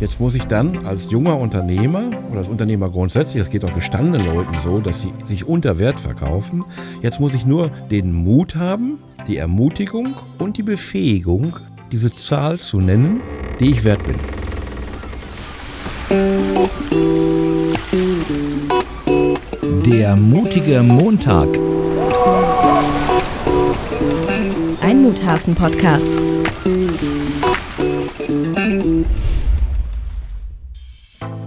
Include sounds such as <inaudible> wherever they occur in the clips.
Jetzt muss ich dann als junger Unternehmer oder als Unternehmer grundsätzlich, das geht auch gestandenen Leuten so, dass sie sich unter Wert verkaufen. Jetzt muss ich nur den Mut haben, die Ermutigung und die Befähigung, diese Zahl zu nennen, die ich wert bin. Der mutige Montag. Ein Muthafen-Podcast.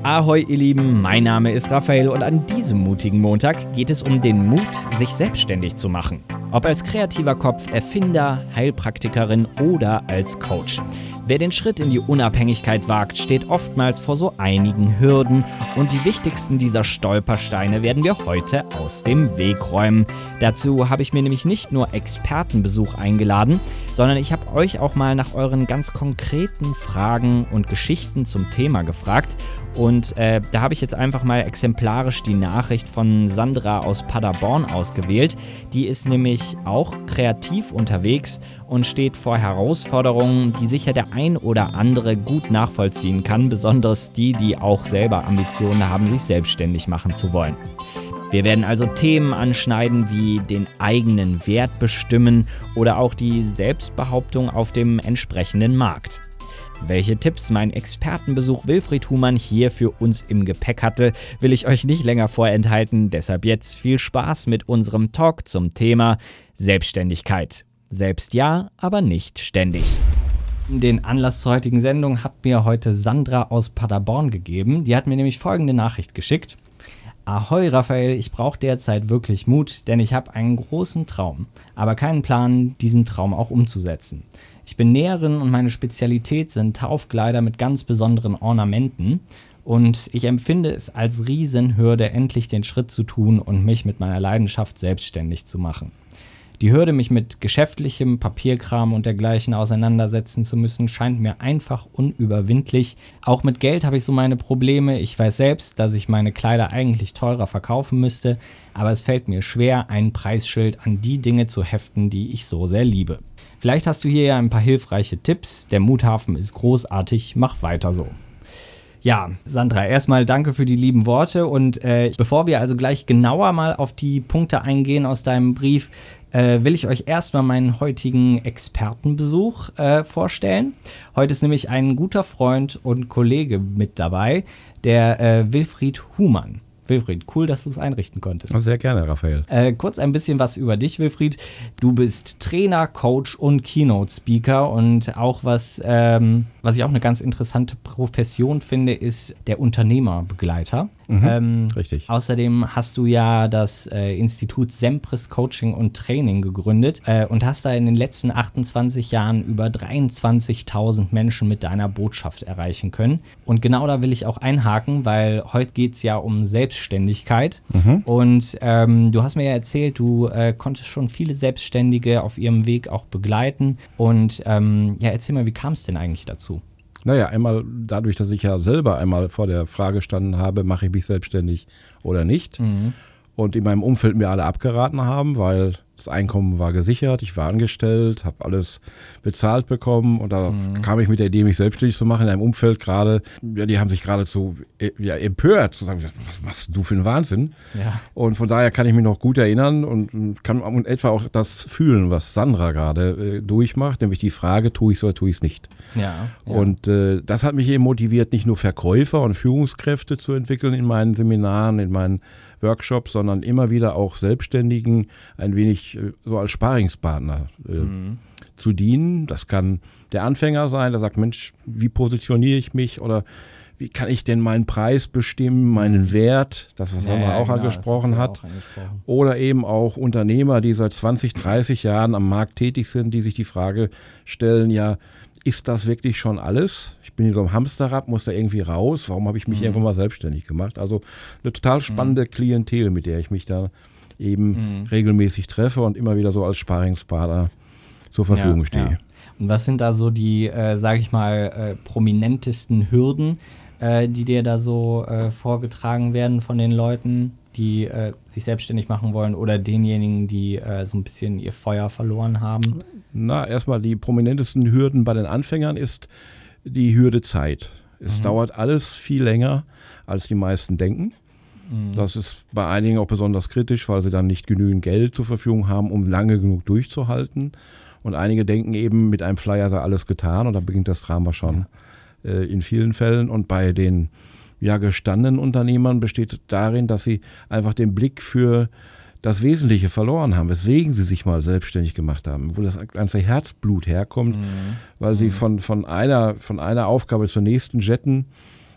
Ahoi, ihr Lieben, mein Name ist Raphael und an diesem mutigen Montag geht es um den Mut, sich selbstständig zu machen. Ob als kreativer Kopf, Erfinder, Heilpraktikerin oder als Coach. Wer den Schritt in die Unabhängigkeit wagt, steht oftmals vor so einigen Hürden und die wichtigsten dieser Stolpersteine werden wir heute aus dem Weg räumen. Dazu habe ich mir nämlich nicht nur Expertenbesuch eingeladen, sondern ich habe euch auch mal nach euren ganz konkreten Fragen und Geschichten zum Thema gefragt und äh, da habe ich jetzt einfach mal exemplarisch die Nachricht von Sandra aus Paderborn ausgewählt. Die ist nämlich auch kreativ unterwegs und steht vor Herausforderungen, die sicher der ein oder andere gut nachvollziehen kann, besonders die, die auch selber Ambitionen haben, sich selbstständig machen zu wollen. Wir werden also Themen anschneiden wie den eigenen Wert bestimmen oder auch die Selbstbehauptung auf dem entsprechenden Markt. Welche Tipps mein Expertenbesuch Wilfried Humann hier für uns im Gepäck hatte, will ich euch nicht länger vorenthalten. Deshalb jetzt viel Spaß mit unserem Talk zum Thema Selbstständigkeit. Selbst ja, aber nicht ständig. Den Anlass zur heutigen Sendung hat mir heute Sandra aus Paderborn gegeben. Die hat mir nämlich folgende Nachricht geschickt. Ahoi Raphael, ich brauche derzeit wirklich Mut, denn ich habe einen großen Traum, aber keinen Plan, diesen Traum auch umzusetzen. Ich bin Näherin und meine Spezialität sind Taufkleider mit ganz besonderen Ornamenten. Und ich empfinde es als Riesenhürde, endlich den Schritt zu tun und mich mit meiner Leidenschaft selbstständig zu machen. Die Hürde, mich mit geschäftlichem Papierkram und dergleichen auseinandersetzen zu müssen, scheint mir einfach unüberwindlich. Auch mit Geld habe ich so meine Probleme. Ich weiß selbst, dass ich meine Kleider eigentlich teurer verkaufen müsste, aber es fällt mir schwer, ein Preisschild an die Dinge zu heften, die ich so sehr liebe. Vielleicht hast du hier ja ein paar hilfreiche Tipps. Der Muthafen ist großartig, mach weiter so. Ja, Sandra, erstmal danke für die lieben Worte und äh, bevor wir also gleich genauer mal auf die Punkte eingehen aus deinem Brief, äh, will ich euch erstmal meinen heutigen Expertenbesuch äh, vorstellen. Heute ist nämlich ein guter Freund und Kollege mit dabei, der äh, Wilfried Humann. Wilfried, cool, dass du es einrichten konntest. Sehr gerne, Raphael. Äh, kurz ein bisschen was über dich, Wilfried. Du bist Trainer, Coach und Keynote-Speaker und auch was, ähm, was ich auch eine ganz interessante Profession finde, ist der Unternehmerbegleiter. Mhm, ähm, richtig. Außerdem hast du ja das äh, Institut Sempris Coaching und Training gegründet äh, und hast da in den letzten 28 Jahren über 23.000 Menschen mit deiner Botschaft erreichen können. Und genau da will ich auch einhaken, weil heute geht es ja um Selbstständigkeit. Mhm. Und ähm, du hast mir ja erzählt, du äh, konntest schon viele Selbstständige auf ihrem Weg auch begleiten. Und ähm, ja, erzähl mal, wie kam es denn eigentlich dazu? Naja, einmal dadurch, dass ich ja selber einmal vor der Frage gestanden habe, mache ich mich selbstständig oder nicht. Mhm. Und in meinem Umfeld mir alle abgeraten haben, weil das Einkommen war gesichert, ich war angestellt, habe alles bezahlt bekommen und da mhm. kam ich mit der Idee, mich selbstständig zu machen in einem Umfeld gerade, ja, die haben sich geradezu äh, ja, empört, zu sagen, was machst du für einen Wahnsinn? Ja. Und von daher kann ich mich noch gut erinnern und kann und etwa auch das fühlen, was Sandra gerade äh, durchmacht, nämlich die Frage, tue ich es oder tue ich es nicht? Ja, ja. Und äh, das hat mich eben motiviert, nicht nur Verkäufer und Führungskräfte zu entwickeln in meinen Seminaren, in meinen Workshops, sondern immer wieder auch Selbstständigen ein wenig äh, so als Sparingspartner äh, mhm. zu dienen. Das kann der Anfänger sein, der sagt, Mensch, wie positioniere ich mich oder wie kann ich denn meinen Preis bestimmen, meinen Wert, das, was Sandra ja, auch genau, angesprochen hat. Auch angesprochen. Oder eben auch Unternehmer, die seit 20, 30 Jahren am Markt tätig sind, die sich die Frage stellen, ja, ist das wirklich schon alles? Ich bin in so einem Hamsterrad, muss da irgendwie raus. Warum habe ich mich mhm. irgendwann mal selbstständig gemacht? Also eine total spannende mhm. Klientel, mit der ich mich da eben mhm. regelmäßig treffe und immer wieder so als Sparingspartner zur Verfügung ja, stehe. Ja. Und was sind da so die, äh, sage ich mal, äh, prominentesten Hürden, äh, die dir da so äh, vorgetragen werden von den Leuten? Die äh, sich selbstständig machen wollen oder denjenigen, die äh, so ein bisschen ihr Feuer verloren haben? Na, erstmal die prominentesten Hürden bei den Anfängern ist die Hürde Zeit. Es mhm. dauert alles viel länger, als die meisten denken. Mhm. Das ist bei einigen auch besonders kritisch, weil sie dann nicht genügend Geld zur Verfügung haben, um lange genug durchzuhalten. Und einige denken eben, mit einem Flyer sei alles getan und da beginnt das Drama schon ja. äh, in vielen Fällen. Und bei den ja, gestandenen Unternehmern besteht darin, dass sie einfach den Blick für das Wesentliche verloren haben, weswegen sie sich mal selbstständig gemacht haben, wo das ganze Herzblut herkommt, mhm. weil sie mhm. von, von, einer, von einer Aufgabe zur nächsten jetten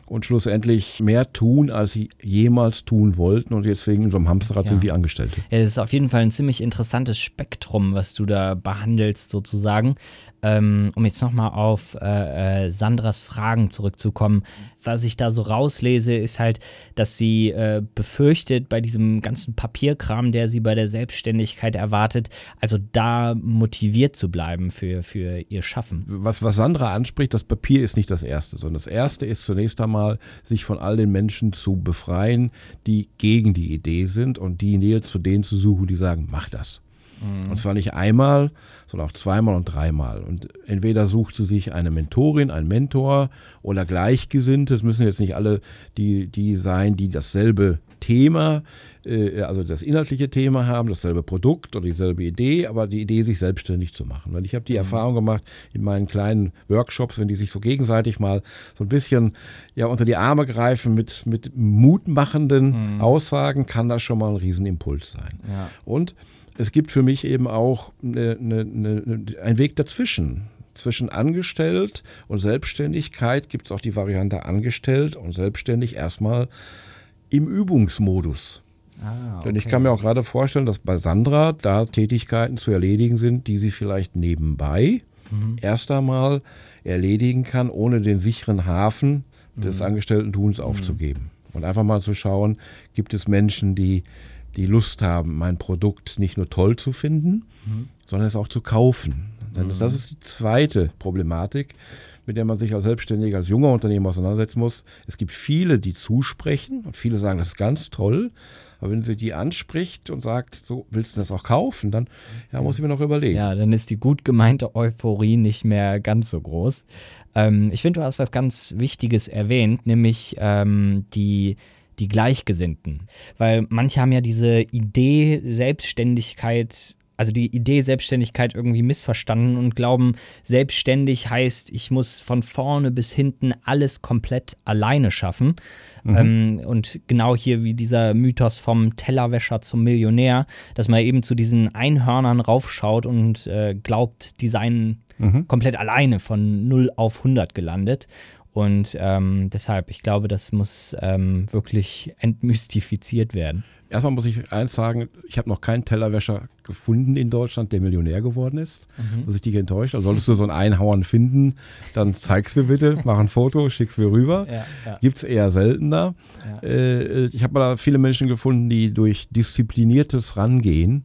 und schlussendlich mehr tun, als sie jemals tun wollten und deswegen in so einem Hamsterrad ja. sind wie Angestellte. Ja, das ist auf jeden Fall ein ziemlich interessantes Spektrum, was du da behandelst sozusagen. Ähm, um jetzt nochmal auf äh, äh, Sandras Fragen zurückzukommen. Was ich da so rauslese, ist halt, dass sie äh, befürchtet, bei diesem ganzen Papierkram, der sie bei der Selbstständigkeit erwartet, also da motiviert zu bleiben für, für ihr Schaffen. Was, was Sandra anspricht, das Papier ist nicht das Erste, sondern das Erste ist zunächst einmal, sich von all den Menschen zu befreien, die gegen die Idee sind und die Nähe zu denen zu suchen, die sagen, mach das. Mhm. Und zwar nicht einmal, sondern auch zweimal und dreimal. Und entweder sucht sie sich eine Mentorin, einen Mentor oder Gleichgesinnte. Es müssen jetzt nicht alle die, die sein, die dasselbe Thema, äh, also das inhaltliche Thema haben, dasselbe Produkt oder dieselbe Idee, aber die Idee, sich selbstständig zu machen. Weil ich habe die mhm. Erfahrung gemacht in meinen kleinen Workshops, wenn die sich so gegenseitig mal so ein bisschen ja, unter die Arme greifen mit, mit mutmachenden mhm. Aussagen, kann das schon mal ein Riesenimpuls sein. Ja. Und es gibt für mich eben auch eine, eine, eine, einen Weg dazwischen. Zwischen angestellt und Selbstständigkeit gibt es auch die Variante angestellt und selbstständig erstmal im Übungsmodus. Ah, okay. Denn ich kann mir auch gerade vorstellen, dass bei Sandra da Tätigkeiten zu erledigen sind, die sie vielleicht nebenbei mhm. erst einmal erledigen kann, ohne den sicheren Hafen des mhm. Angestellten-Tuns aufzugeben. Mhm. Und einfach mal zu schauen, gibt es Menschen, die die Lust haben, mein Produkt nicht nur toll zu finden, mhm. sondern es auch zu kaufen. Denn das ist die zweite Problematik, mit der man sich als Selbstständiger, als junger Unternehmer auseinandersetzen muss. Es gibt viele, die zusprechen und viele sagen, das ist ganz toll. Aber wenn sie die anspricht und sagt, so willst du das auch kaufen, dann ja, muss ich mir noch überlegen. Ja, dann ist die gut gemeinte Euphorie nicht mehr ganz so groß. Ähm, ich finde, du hast was ganz Wichtiges erwähnt, nämlich ähm, die die Gleichgesinnten. Weil manche haben ja diese Idee Selbstständigkeit also die Idee Selbstständigkeit irgendwie missverstanden und glauben, selbstständig heißt, ich muss von vorne bis hinten alles komplett alleine schaffen. Mhm. Ähm, und genau hier wie dieser Mythos vom Tellerwäscher zum Millionär, dass man eben zu diesen Einhörnern raufschaut und äh, glaubt, die seien mhm. komplett alleine von 0 auf 100 gelandet. Und ähm, deshalb, ich glaube, das muss ähm, wirklich entmystifiziert werden. Erstmal muss ich eins sagen, ich habe noch keinen Tellerwäscher gefunden in Deutschland, der Millionär geworden ist. Mhm. Dass ich dich enttäuscht. Also solltest du so einen Einhauern finden, dann zeig's mir bitte, mach ein Foto, schick's mir rüber. Ja, ja. Gibt es eher seltener. Ja. Äh, ich habe da viele Menschen gefunden, die durch diszipliniertes Rangehen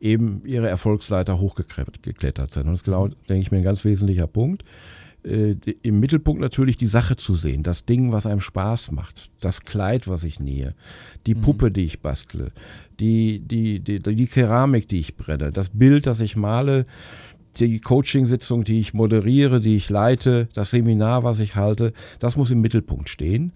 eben ihre Erfolgsleiter hochgeklettert sind. Und das ist, genau, denke ich mir, ein ganz wesentlicher Punkt äh, im Mittelpunkt natürlich die Sache zu sehen, das Ding, was einem Spaß macht, das Kleid, was ich nähe, die mhm. Puppe, die ich bastle, die, die, die, die Keramik, die ich brenne, das Bild, das ich male, die Coaching-Sitzung, die ich moderiere, die ich leite, das Seminar, was ich halte, das muss im Mittelpunkt stehen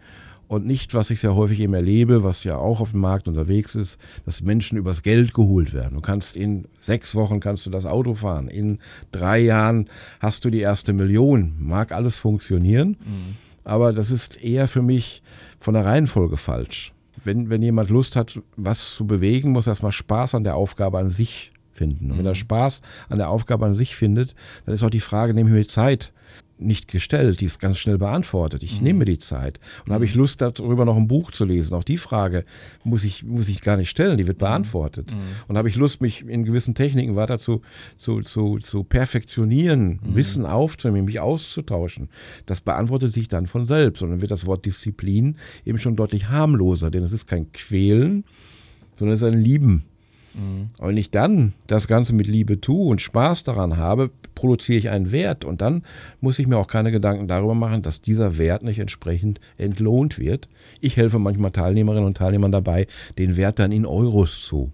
und nicht, was ich sehr häufig eben erlebe, was ja auch auf dem Markt unterwegs ist, dass Menschen übers Geld geholt werden. Du kannst in sechs Wochen kannst du das Auto fahren, in drei Jahren hast du die erste Million. Mag alles funktionieren, mhm. aber das ist eher für mich von der Reihenfolge falsch. Wenn, wenn jemand Lust hat, was zu bewegen, muss er erstmal Spaß an der Aufgabe an sich finden. Und wenn er mhm. Spaß an der Aufgabe an sich findet, dann ist auch die Frage, nehme ich mir Zeit nicht gestellt, die ist ganz schnell beantwortet. Ich mhm. nehme die Zeit. Und habe ich mhm. Lust, darüber noch ein Buch zu lesen? Auch die Frage muss ich, muss ich gar nicht stellen, die wird mhm. beantwortet. Mhm. Und habe ich Lust, mich in gewissen Techniken weiter zu, zu, zu, zu perfektionieren, mhm. Wissen aufzunehmen, mich auszutauschen? Das beantwortet sich dann von selbst. Und dann wird das Wort Disziplin eben schon deutlich harmloser, denn es ist kein Quälen, sondern es ist ein Lieben. Mhm. Und wenn ich dann das Ganze mit Liebe tue und Spaß daran habe, produziere ich einen Wert und dann muss ich mir auch keine Gedanken darüber machen, dass dieser Wert nicht entsprechend entlohnt wird. Ich helfe manchmal Teilnehmerinnen und Teilnehmern dabei, den Wert dann in Euros zu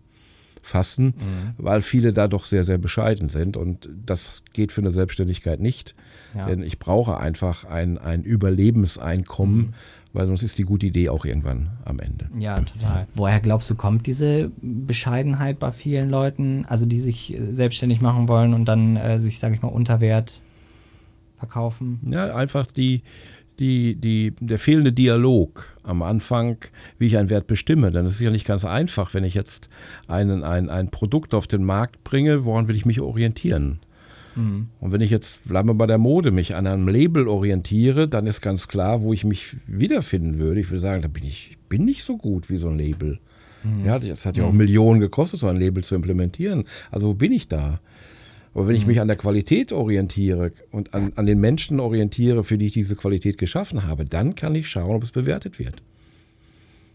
fassen, weil viele da doch sehr, sehr bescheiden sind. Und das geht für eine Selbstständigkeit nicht. Ja. Denn ich brauche einfach ein, ein Überlebenseinkommen, weil sonst ist die gute Idee auch irgendwann am Ende. Ja, total. Woher glaubst du, kommt diese Bescheidenheit bei vielen Leuten, also die sich äh, selbstständig machen wollen und dann äh, sich, sage ich mal, unter Wert verkaufen? Ja, einfach die, die, die, der fehlende Dialog am Anfang, wie ich einen Wert bestimme. Denn es ist ja nicht ganz einfach, wenn ich jetzt einen, ein, ein Produkt auf den Markt bringe, woran will ich mich orientieren? Und wenn ich jetzt, bleiben wir bei der Mode, mich an einem Label orientiere, dann ist ganz klar, wo ich mich wiederfinden würde. Ich würde sagen, da bin ich, ich bin nicht so gut wie so ein Label. Ja, das hat ja auch Millionen gekostet, so ein Label zu implementieren. Also wo bin ich da? Aber wenn ich mich an der Qualität orientiere und an, an den Menschen orientiere, für die ich diese Qualität geschaffen habe, dann kann ich schauen, ob es bewertet wird.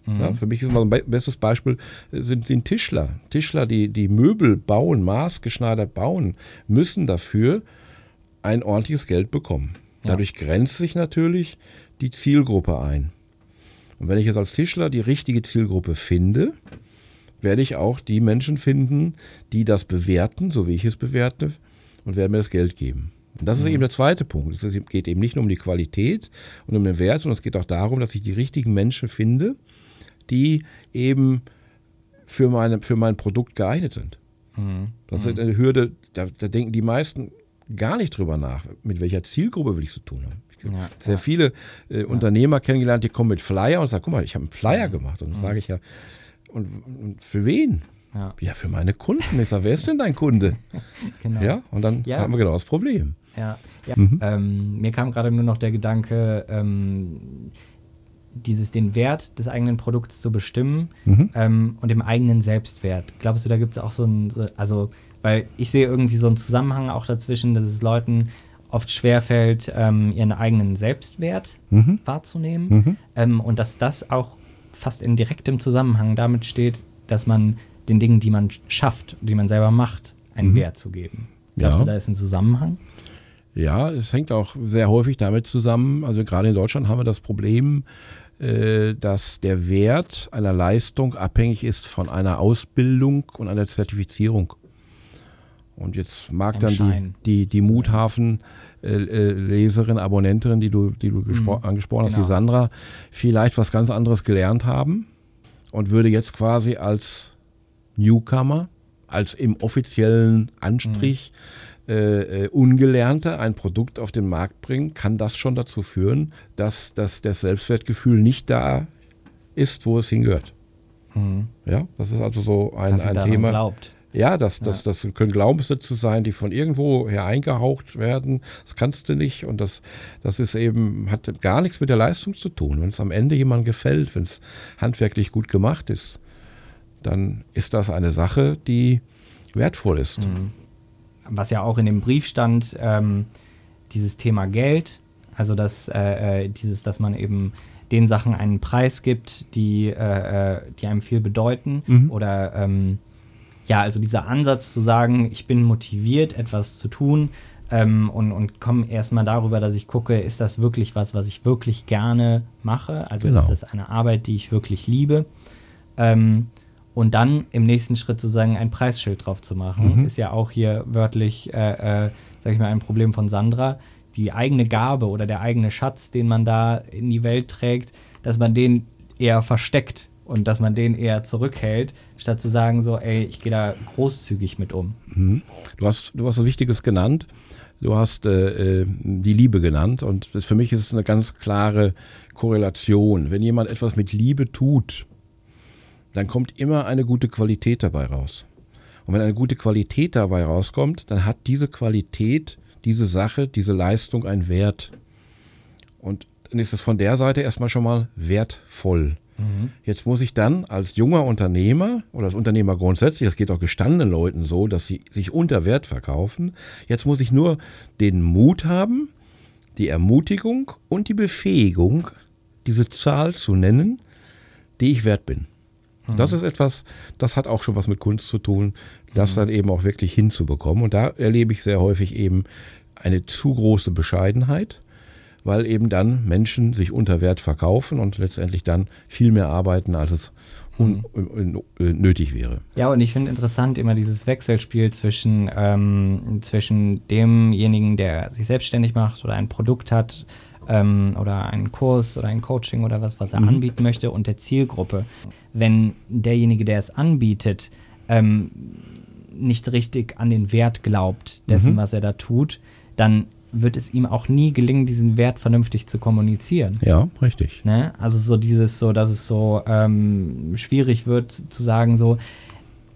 Ja, für mich ist mal ein be- bestes Beispiel äh, sind, sind Tischler. Tischler, die, die Möbel bauen, maßgeschneidert bauen, müssen dafür ein ordentliches Geld bekommen. Dadurch grenzt sich natürlich die Zielgruppe ein. Und wenn ich jetzt als Tischler die richtige Zielgruppe finde, werde ich auch die Menschen finden, die das bewerten, so wie ich es bewerte, und werden mir das Geld geben. Und das ist eben der zweite Punkt. Es geht eben nicht nur um die Qualität und um den Wert, sondern es geht auch darum, dass ich die richtigen Menschen finde, die eben für, meine, für mein Produkt geeignet sind. Das ist eine Hürde, da, da denken die meisten gar nicht drüber nach, mit welcher Zielgruppe will ich zu tun haben. Ja, sehr viele äh, Unternehmer kennengelernt, die kommen mit Flyer und sagen, guck mal, ich habe einen Flyer gemacht. Und dann sage ich ja, und, und für wen? Ja. Ja, für meine Kunden. Ich sage, wer ist denn dein Kunde? <laughs> Genau. Ja, und dann Ja. haben wir genau das Problem. Ja, ja. Mhm. Ähm, mir kam gerade nur noch der Gedanke, ähm, dieses den Wert des eigenen Produkts zu bestimmen Mhm. ähm, und dem eigenen Selbstwert. Glaubst du, da gibt es auch so ein, so, also, weil ich sehe irgendwie so einen Zusammenhang auch dazwischen, dass es Leuten oft schwerfällt, ähm, ihren eigenen Selbstwert Mhm. wahrzunehmen ähm, und dass das auch fast in direktem Zusammenhang damit steht, dass man den Dingen, die man schafft, die man selber macht, einen Wert zu geben. Glaubst Mhm. Ja. du, da ist ein Zusammenhang? Ja, es hängt auch sehr häufig damit zusammen. Also gerade in Deutschland haben wir das Problem, äh, dass der Wert einer Leistung abhängig ist von einer Ausbildung und einer Zertifizierung. Und jetzt mag dann die, die, die Muthafen-Leserin, Abonnentin, die du, die du gespro- angesprochen hast, genau. die Sandra, vielleicht was ganz anderes gelernt haben und würde jetzt quasi als Newcomer, als im offiziellen Anstrich äh, äh, Ungelernte ein Produkt auf den Markt bringen, kann das schon dazu führen, dass, dass das Selbstwertgefühl nicht da ist, wo es hingehört. Ja, das ist also so ein, dass ein Thema. glaubt. Ja, das, das, das können Glaubenssätze sein, die von irgendwo her eingehaucht werden. Das kannst du nicht. Und das, das ist eben, hat gar nichts mit der Leistung zu tun. Wenn es am Ende jemandem gefällt, wenn es handwerklich gut gemacht ist, dann ist das eine Sache, die wertvoll ist. Was ja auch in dem Brief stand, ähm, dieses Thema Geld, also dass äh, äh, dieses, dass man eben den Sachen einen Preis gibt, die, äh, äh, die einem viel bedeuten. Oder ähm, ja, also dieser Ansatz zu sagen, ich bin motiviert, etwas zu tun ähm, und, und komme erstmal darüber, dass ich gucke, ist das wirklich was, was ich wirklich gerne mache? Also Genau. ist das eine Arbeit, die ich wirklich liebe? Ähm, und dann im nächsten Schritt sozusagen ein Preisschild drauf zu machen, ist ja auch hier wörtlich, äh, äh, sag ich mal, ein Problem von Sandra. Die eigene Gabe oder der eigene Schatz, den man da in die Welt trägt, dass man den eher versteckt und dass man den eher zurückhält, statt zu sagen, so, ey, ich gehe da großzügig mit um. Du hast, du hast was Wichtiges genannt. Du hast äh, äh, die Liebe genannt. Und das, für mich ist es eine ganz klare Korrelation. Wenn jemand etwas mit Liebe tut, dann kommt immer eine gute Qualität dabei raus. Und wenn eine gute Qualität dabei rauskommt, dann hat diese Qualität, diese Sache, diese Leistung einen Wert. Und dann ist es von der Seite erstmal schon mal wertvoll. Jetzt muss ich dann als junger Unternehmer oder als Unternehmer grundsätzlich, das geht auch gestandenen Leuten so, dass sie sich unter Wert verkaufen, jetzt muss ich nur den Mut haben, die Ermutigung und die Befähigung, diese Zahl zu nennen, die ich wert bin. Das ist etwas, das hat auch schon was mit Kunst zu tun, das dann eben auch wirklich hinzubekommen. Und da erlebe ich sehr häufig eben eine zu große Bescheidenheit weil eben dann Menschen sich unter Wert verkaufen und letztendlich dann viel mehr arbeiten, als es Mhm. äh, nötig wäre. Ja, und ich finde interessant immer dieses Wechselspiel zwischen, ähm, zwischen demjenigen, der sich selbstständig macht oder ein Produkt hat ähm, oder einen Kurs oder ein Coaching oder was, was er Mhm. anbieten möchte und der Zielgruppe. Wenn derjenige, der es anbietet, ähm, nicht richtig an den Wert glaubt dessen, Mhm. was er da tut, dann wird es ihm auch nie gelingen, diesen Wert vernünftig zu kommunizieren. Ja, richtig. Ne? Also so dieses so, dass es so ähm, schwierig wird zu sagen so,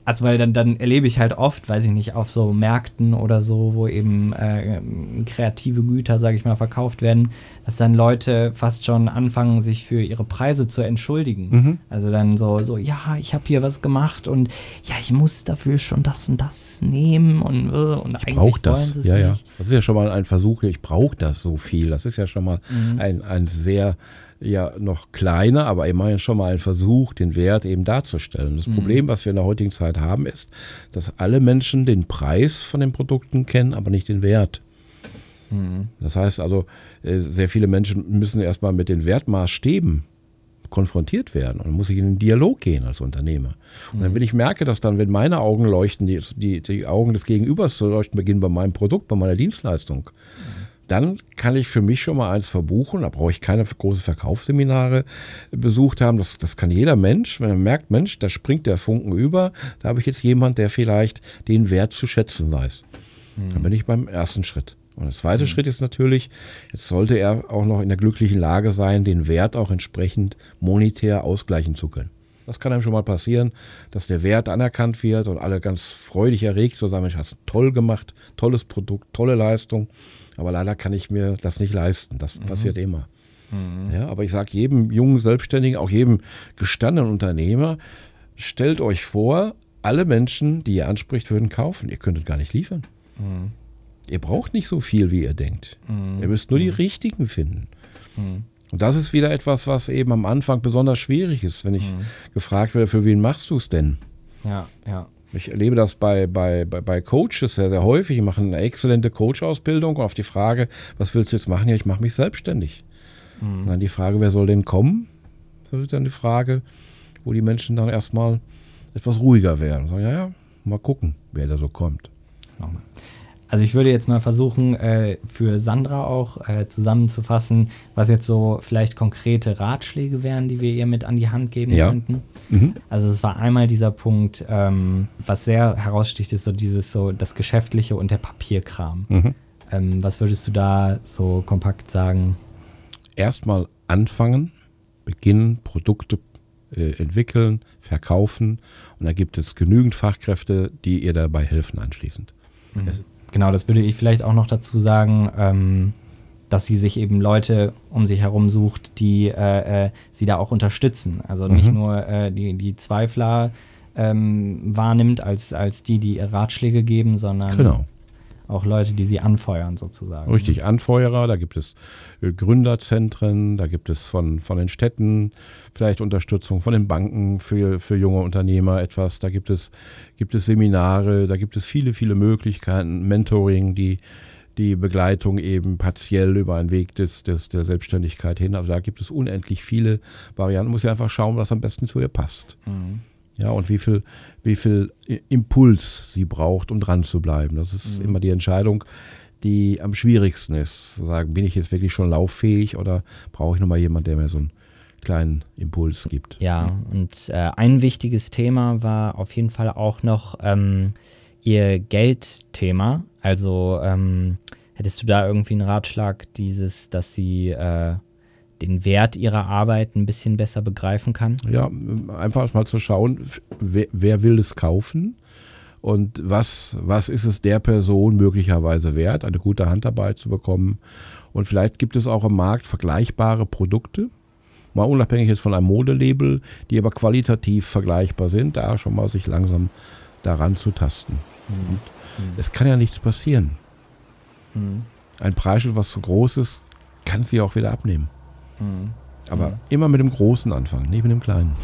also weil dann, dann erlebe ich halt oft, weiß ich nicht, auf so Märkten oder so, wo eben äh, kreative Güter, sage ich mal, verkauft werden, dass dann Leute fast schon anfangen, sich für ihre Preise zu entschuldigen. Mhm. Also dann so, so ja, ich habe hier was gemacht und ja, ich muss dafür schon das und das nehmen und, äh, und Ich eigentlich brauche wollen das. sie es Ja, ja. nicht. Das ist ja schon mal ein Versuch, ich brauche das so viel. Das ist ja schon mal Mhm. ein, ein sehr, ja, noch kleiner, aber immerhin schon mal ein Versuch, den Wert eben darzustellen. Das Problem, was wir in der heutigen Zeit haben, ist, dass alle Menschen den Preis von den Produkten kennen, aber nicht den Wert. Das heißt also, äh, sehr viele Menschen müssen erstmal mit den Wertmaßstäben konfrontiert werden und dann muss ich in den Dialog gehen als Unternehmer. Und dann, wenn ich merke, dass dann, wenn meine Augen leuchten, die, die, die Augen des Gegenübers zu leuchten beginnen bei meinem Produkt, bei meiner Dienstleistung, dann kann ich für mich schon mal eins verbuchen. Da brauche ich keine großen Verkaufsseminare besucht haben. Das, das kann jeder Mensch, wenn er merkt, Mensch, da springt der Funken über, da habe ich jetzt jemand, der vielleicht den Wert zu schätzen weiß. Dann bin ich beim ersten Schritt. Und der zweite Schritt ist natürlich, jetzt sollte er auch noch in der glücklichen Lage sein, den Wert auch entsprechend monetär ausgleichen zu können. Das kann einem schon mal passieren, dass der Wert anerkannt wird und alle ganz freudig erregt, so sagen, Mensch, hast du toll gemacht, tolles Produkt, tolle Leistung. Aber leider kann ich mir das nicht leisten. Das passiert immer. Ja, aber ich sage jedem jungen Selbstständigen, auch jedem gestandenen Unternehmer, stellt euch vor, alle Menschen, die ihr anspricht, würden kaufen. Ihr könntet gar nicht liefern. Ihr braucht nicht so viel, wie ihr denkt. Ihr müsst nur die richtigen finden. Und das ist wieder etwas, was eben am Anfang besonders schwierig ist, wenn ich gefragt werde, für wen machst du es denn? Ja, ja. Ich erlebe das bei, bei, bei, Coaches sehr, sehr häufig. Die machen eine exzellente Coach-Ausbildung und auf die Frage, was willst du jetzt machen? Ja, ich mache mich selbstständig. Und dann die Frage, wer soll denn kommen? Das ist dann die Frage, wo die Menschen dann erstmal etwas ruhiger werden. Und sagen, ja, ja, mal gucken, wer da so kommt. Nochmal. Also ich würde jetzt mal versuchen, äh, für Sandra auch äh, zusammenzufassen, was jetzt so vielleicht konkrete Ratschläge wären, die wir ihr mit an die Hand geben Ja. könnten. Mhm. Also es war einmal dieser Punkt, ähm, was sehr heraussticht, ist so dieses so das Geschäftliche und der Papierkram. Mhm. Ähm, was würdest du da so kompakt sagen? Erstmal anfangen, beginnen, Produkte äh, entwickeln, verkaufen. Und da gibt es genügend Fachkräfte, die ihr dabei helfen anschließend. Es- Genau, das würde ich vielleicht auch noch dazu sagen, ähm, dass sie sich eben Leute um sich herum sucht, die äh, äh, sie da auch unterstützen. Also nicht Mhm. nur äh, die, die Zweifler ähm, wahrnimmt als, als die, die ihr Ratschläge geben, sondern Genau. Auch Leute, die sie anfeuern sozusagen. Richtig, Anfeuerer, da gibt es äh, Gründerzentren, da gibt es von, von den Städten vielleicht Unterstützung, von den Banken für, für junge Unternehmer etwas, da gibt es, gibt es Seminare, da gibt es viele, viele Möglichkeiten, Mentoring, die, die Begleitung eben partiell über einen Weg des, des, der Selbstständigkeit hin. Also da gibt es unendlich viele Varianten, muss ja einfach schauen, was am besten zu ihr passt. Mhm. Ja, und wie viel, wie viel Impuls sie braucht, um dran zu bleiben. Das ist immer die Entscheidung, die am schwierigsten ist. Zu sagen, bin ich jetzt wirklich schon lauffähig oder brauche ich nochmal jemanden, der mir so einen kleinen Impuls gibt? Ja, und äh, ein wichtiges Thema war auf jeden Fall auch noch ähm, ihr Geldthema. Also ähm, hättest du da irgendwie einen Ratschlag, dieses, dass sie äh, den Wert ihrer Arbeit ein bisschen besser begreifen kann? Ja, einfach mal zu schauen, wer, wer will es kaufen und was, was ist es der Person möglicherweise wert, eine gute Handarbeit zu bekommen. Und vielleicht gibt es auch im Markt vergleichbare Produkte, mal unabhängig jetzt von einem Modelabel, die aber qualitativ vergleichbar sind, da schon mal sich langsam daran zu tasten. Und es kann ja nichts passieren. Ein Preisschild, was zu groß ist, kann sie auch wieder abnehmen. Aber immer mit dem Großen anfangen, nicht mit dem Kleinen.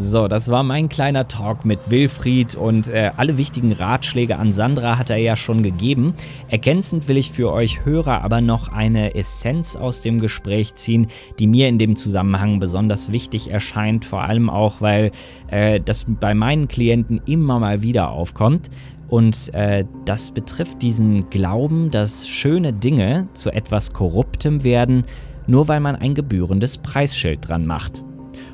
So, das war mein kleiner Talk mit Wilfried und äh, alle wichtigen Ratschläge an Sandra hat er ja schon gegeben. Ergänzend will ich für euch Hörer aber noch eine Essenz aus dem Gespräch ziehen, die mir in dem Zusammenhang besonders wichtig erscheint, vor allem auch, weil äh, das bei meinen Klienten immer mal wieder aufkommt. Und äh, das betrifft diesen Glauben, dass schöne Dinge zu etwas Korruptem werden, nur weil man ein gebührendes Preisschild dran macht.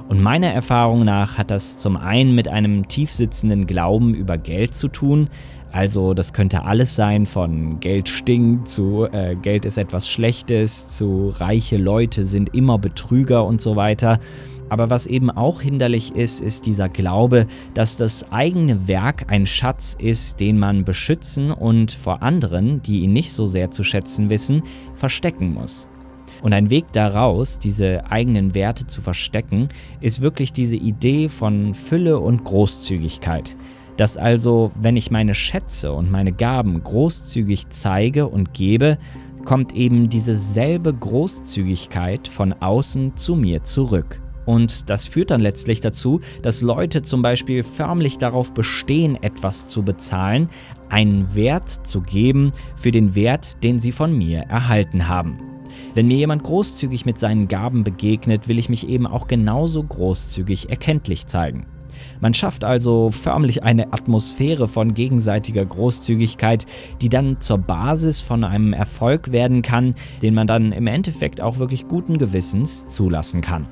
Und meiner Erfahrung nach hat das zum einen mit einem tiefsitzenden Glauben über Geld zu tun. Also das könnte alles sein von Geld stinkt zu äh, Geld ist etwas Schlechtes zu reiche Leute sind immer Betrüger und so weiter. Aber was eben auch hinderlich ist, ist dieser Glaube, dass das eigene Werk ein Schatz ist, den man beschützen und vor anderen, die ihn nicht so sehr zu schätzen wissen, verstecken muss. Und ein Weg daraus, diese eigenen Werte zu verstecken, ist wirklich diese Idee von Fülle und Großzügigkeit. Dass also, wenn ich meine Schätze und meine Gaben großzügig zeige und gebe, kommt eben diese selbe Großzügigkeit von außen zu mir zurück. Und das führt dann letztlich dazu, dass Leute zum Beispiel förmlich darauf bestehen, etwas zu bezahlen, einen Wert zu geben für den Wert, den sie von mir erhalten haben. Wenn mir jemand großzügig mit seinen Gaben begegnet, will ich mich eben auch genauso großzügig erkenntlich zeigen. Man schafft also förmlich eine Atmosphäre von gegenseitiger Großzügigkeit, die dann zur Basis von einem Erfolg werden kann, den man dann im Endeffekt auch wirklich guten Gewissens zulassen kann.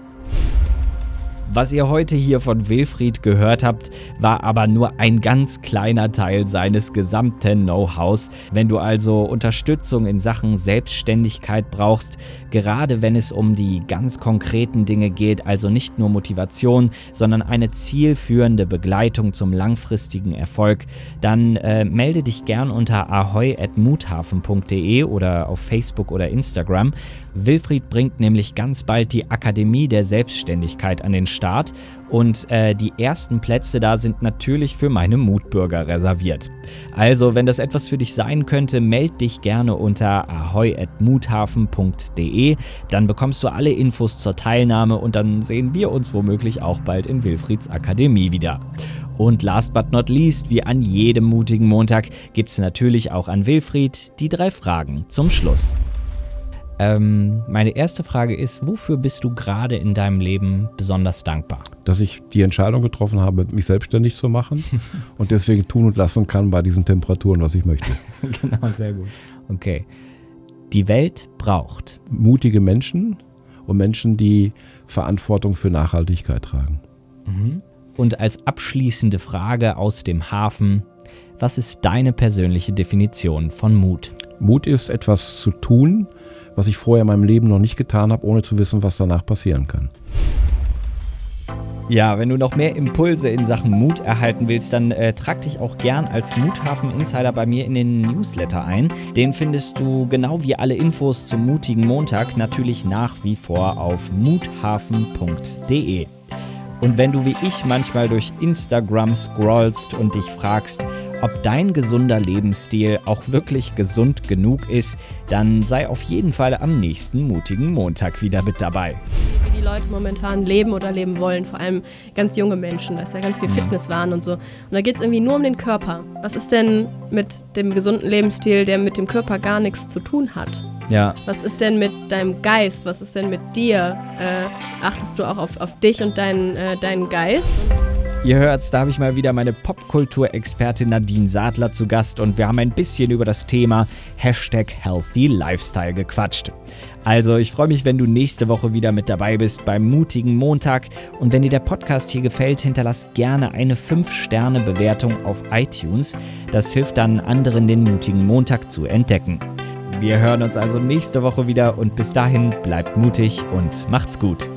Was ihr heute hier von Wilfried gehört habt, war aber nur ein ganz kleiner Teil seines gesamten Know-hows. Wenn du also Unterstützung in Sachen Selbstständigkeit brauchst, gerade wenn es um die ganz konkreten Dinge geht, also nicht nur Motivation, sondern eine zielführende Begleitung zum langfristigen Erfolg, dann äh, melde dich gern unter ahoy.muthafen.de oder auf Facebook oder Instagram. Wilfried bringt nämlich ganz bald die Akademie der Selbstständigkeit an den Start und äh, die ersten Plätze da sind natürlich für meine Mutbürger reserviert. Also, wenn das etwas für dich sein könnte, melde dich gerne unter ahoy.muthafen.de. Dann bekommst du alle Infos zur Teilnahme und dann sehen wir uns womöglich auch bald in Wilfrieds Akademie wieder. Und last but not least, wie an jedem mutigen Montag, gibt es natürlich auch an Wilfried die drei Fragen zum Schluss. Ähm, meine erste Frage ist, wofür bist du gerade in deinem Leben besonders dankbar? Dass ich die Entscheidung getroffen habe, mich selbstständig zu machen <laughs> und deswegen tun und lassen kann bei diesen Temperaturen, was ich möchte. <laughs> genau, sehr gut. Okay. Die Welt braucht mutige Menschen und Menschen, die Verantwortung für Nachhaltigkeit tragen. Mhm. Und als abschließende Frage aus dem Hafen, was ist deine persönliche Definition von Mut? Mut ist etwas zu tun, was ich vorher in meinem Leben noch nicht getan habe, ohne zu wissen, was danach passieren kann. Ja, wenn du noch mehr Impulse in Sachen Mut erhalten willst, dann äh, trag dich auch gern als Muthafen Insider bei mir in den Newsletter ein. Den findest du genau wie alle Infos zum mutigen Montag natürlich nach wie vor auf muthafen.de. Und wenn du wie ich manchmal durch Instagram scrollst und dich fragst, ob dein gesunder Lebensstil auch wirklich gesund genug ist, dann sei auf jeden Fall am nächsten mutigen Montag wieder mit dabei. Wie die Leute momentan leben oder leben wollen, vor allem ganz junge Menschen, da ist ja ganz viel mhm. Fitnesswahn und so. Und da geht es irgendwie nur um den Körper. Was ist denn mit dem gesunden Lebensstil, der mit dem Körper gar nichts zu tun hat? Ja. Was ist denn mit deinem Geist? Was ist denn mit dir? Äh, achtest du auch auf, auf dich und deinen, äh, deinen Geist? Ihr hört's, da habe ich mal wieder meine Popkulturexpertin Nadine Sadler zu Gast und wir haben ein bisschen über das Thema Hashtag Healthy Lifestyle gequatscht. Also, ich freue mich, wenn du nächste Woche wieder mit dabei bist beim mutigen Montag. Und wenn dir der Podcast hier gefällt, hinterlass gerne eine 5-Sterne-Bewertung auf iTunes. Das hilft dann anderen, den mutigen Montag zu entdecken. Wir hören uns also nächste Woche wieder und bis dahin bleibt mutig und macht's gut.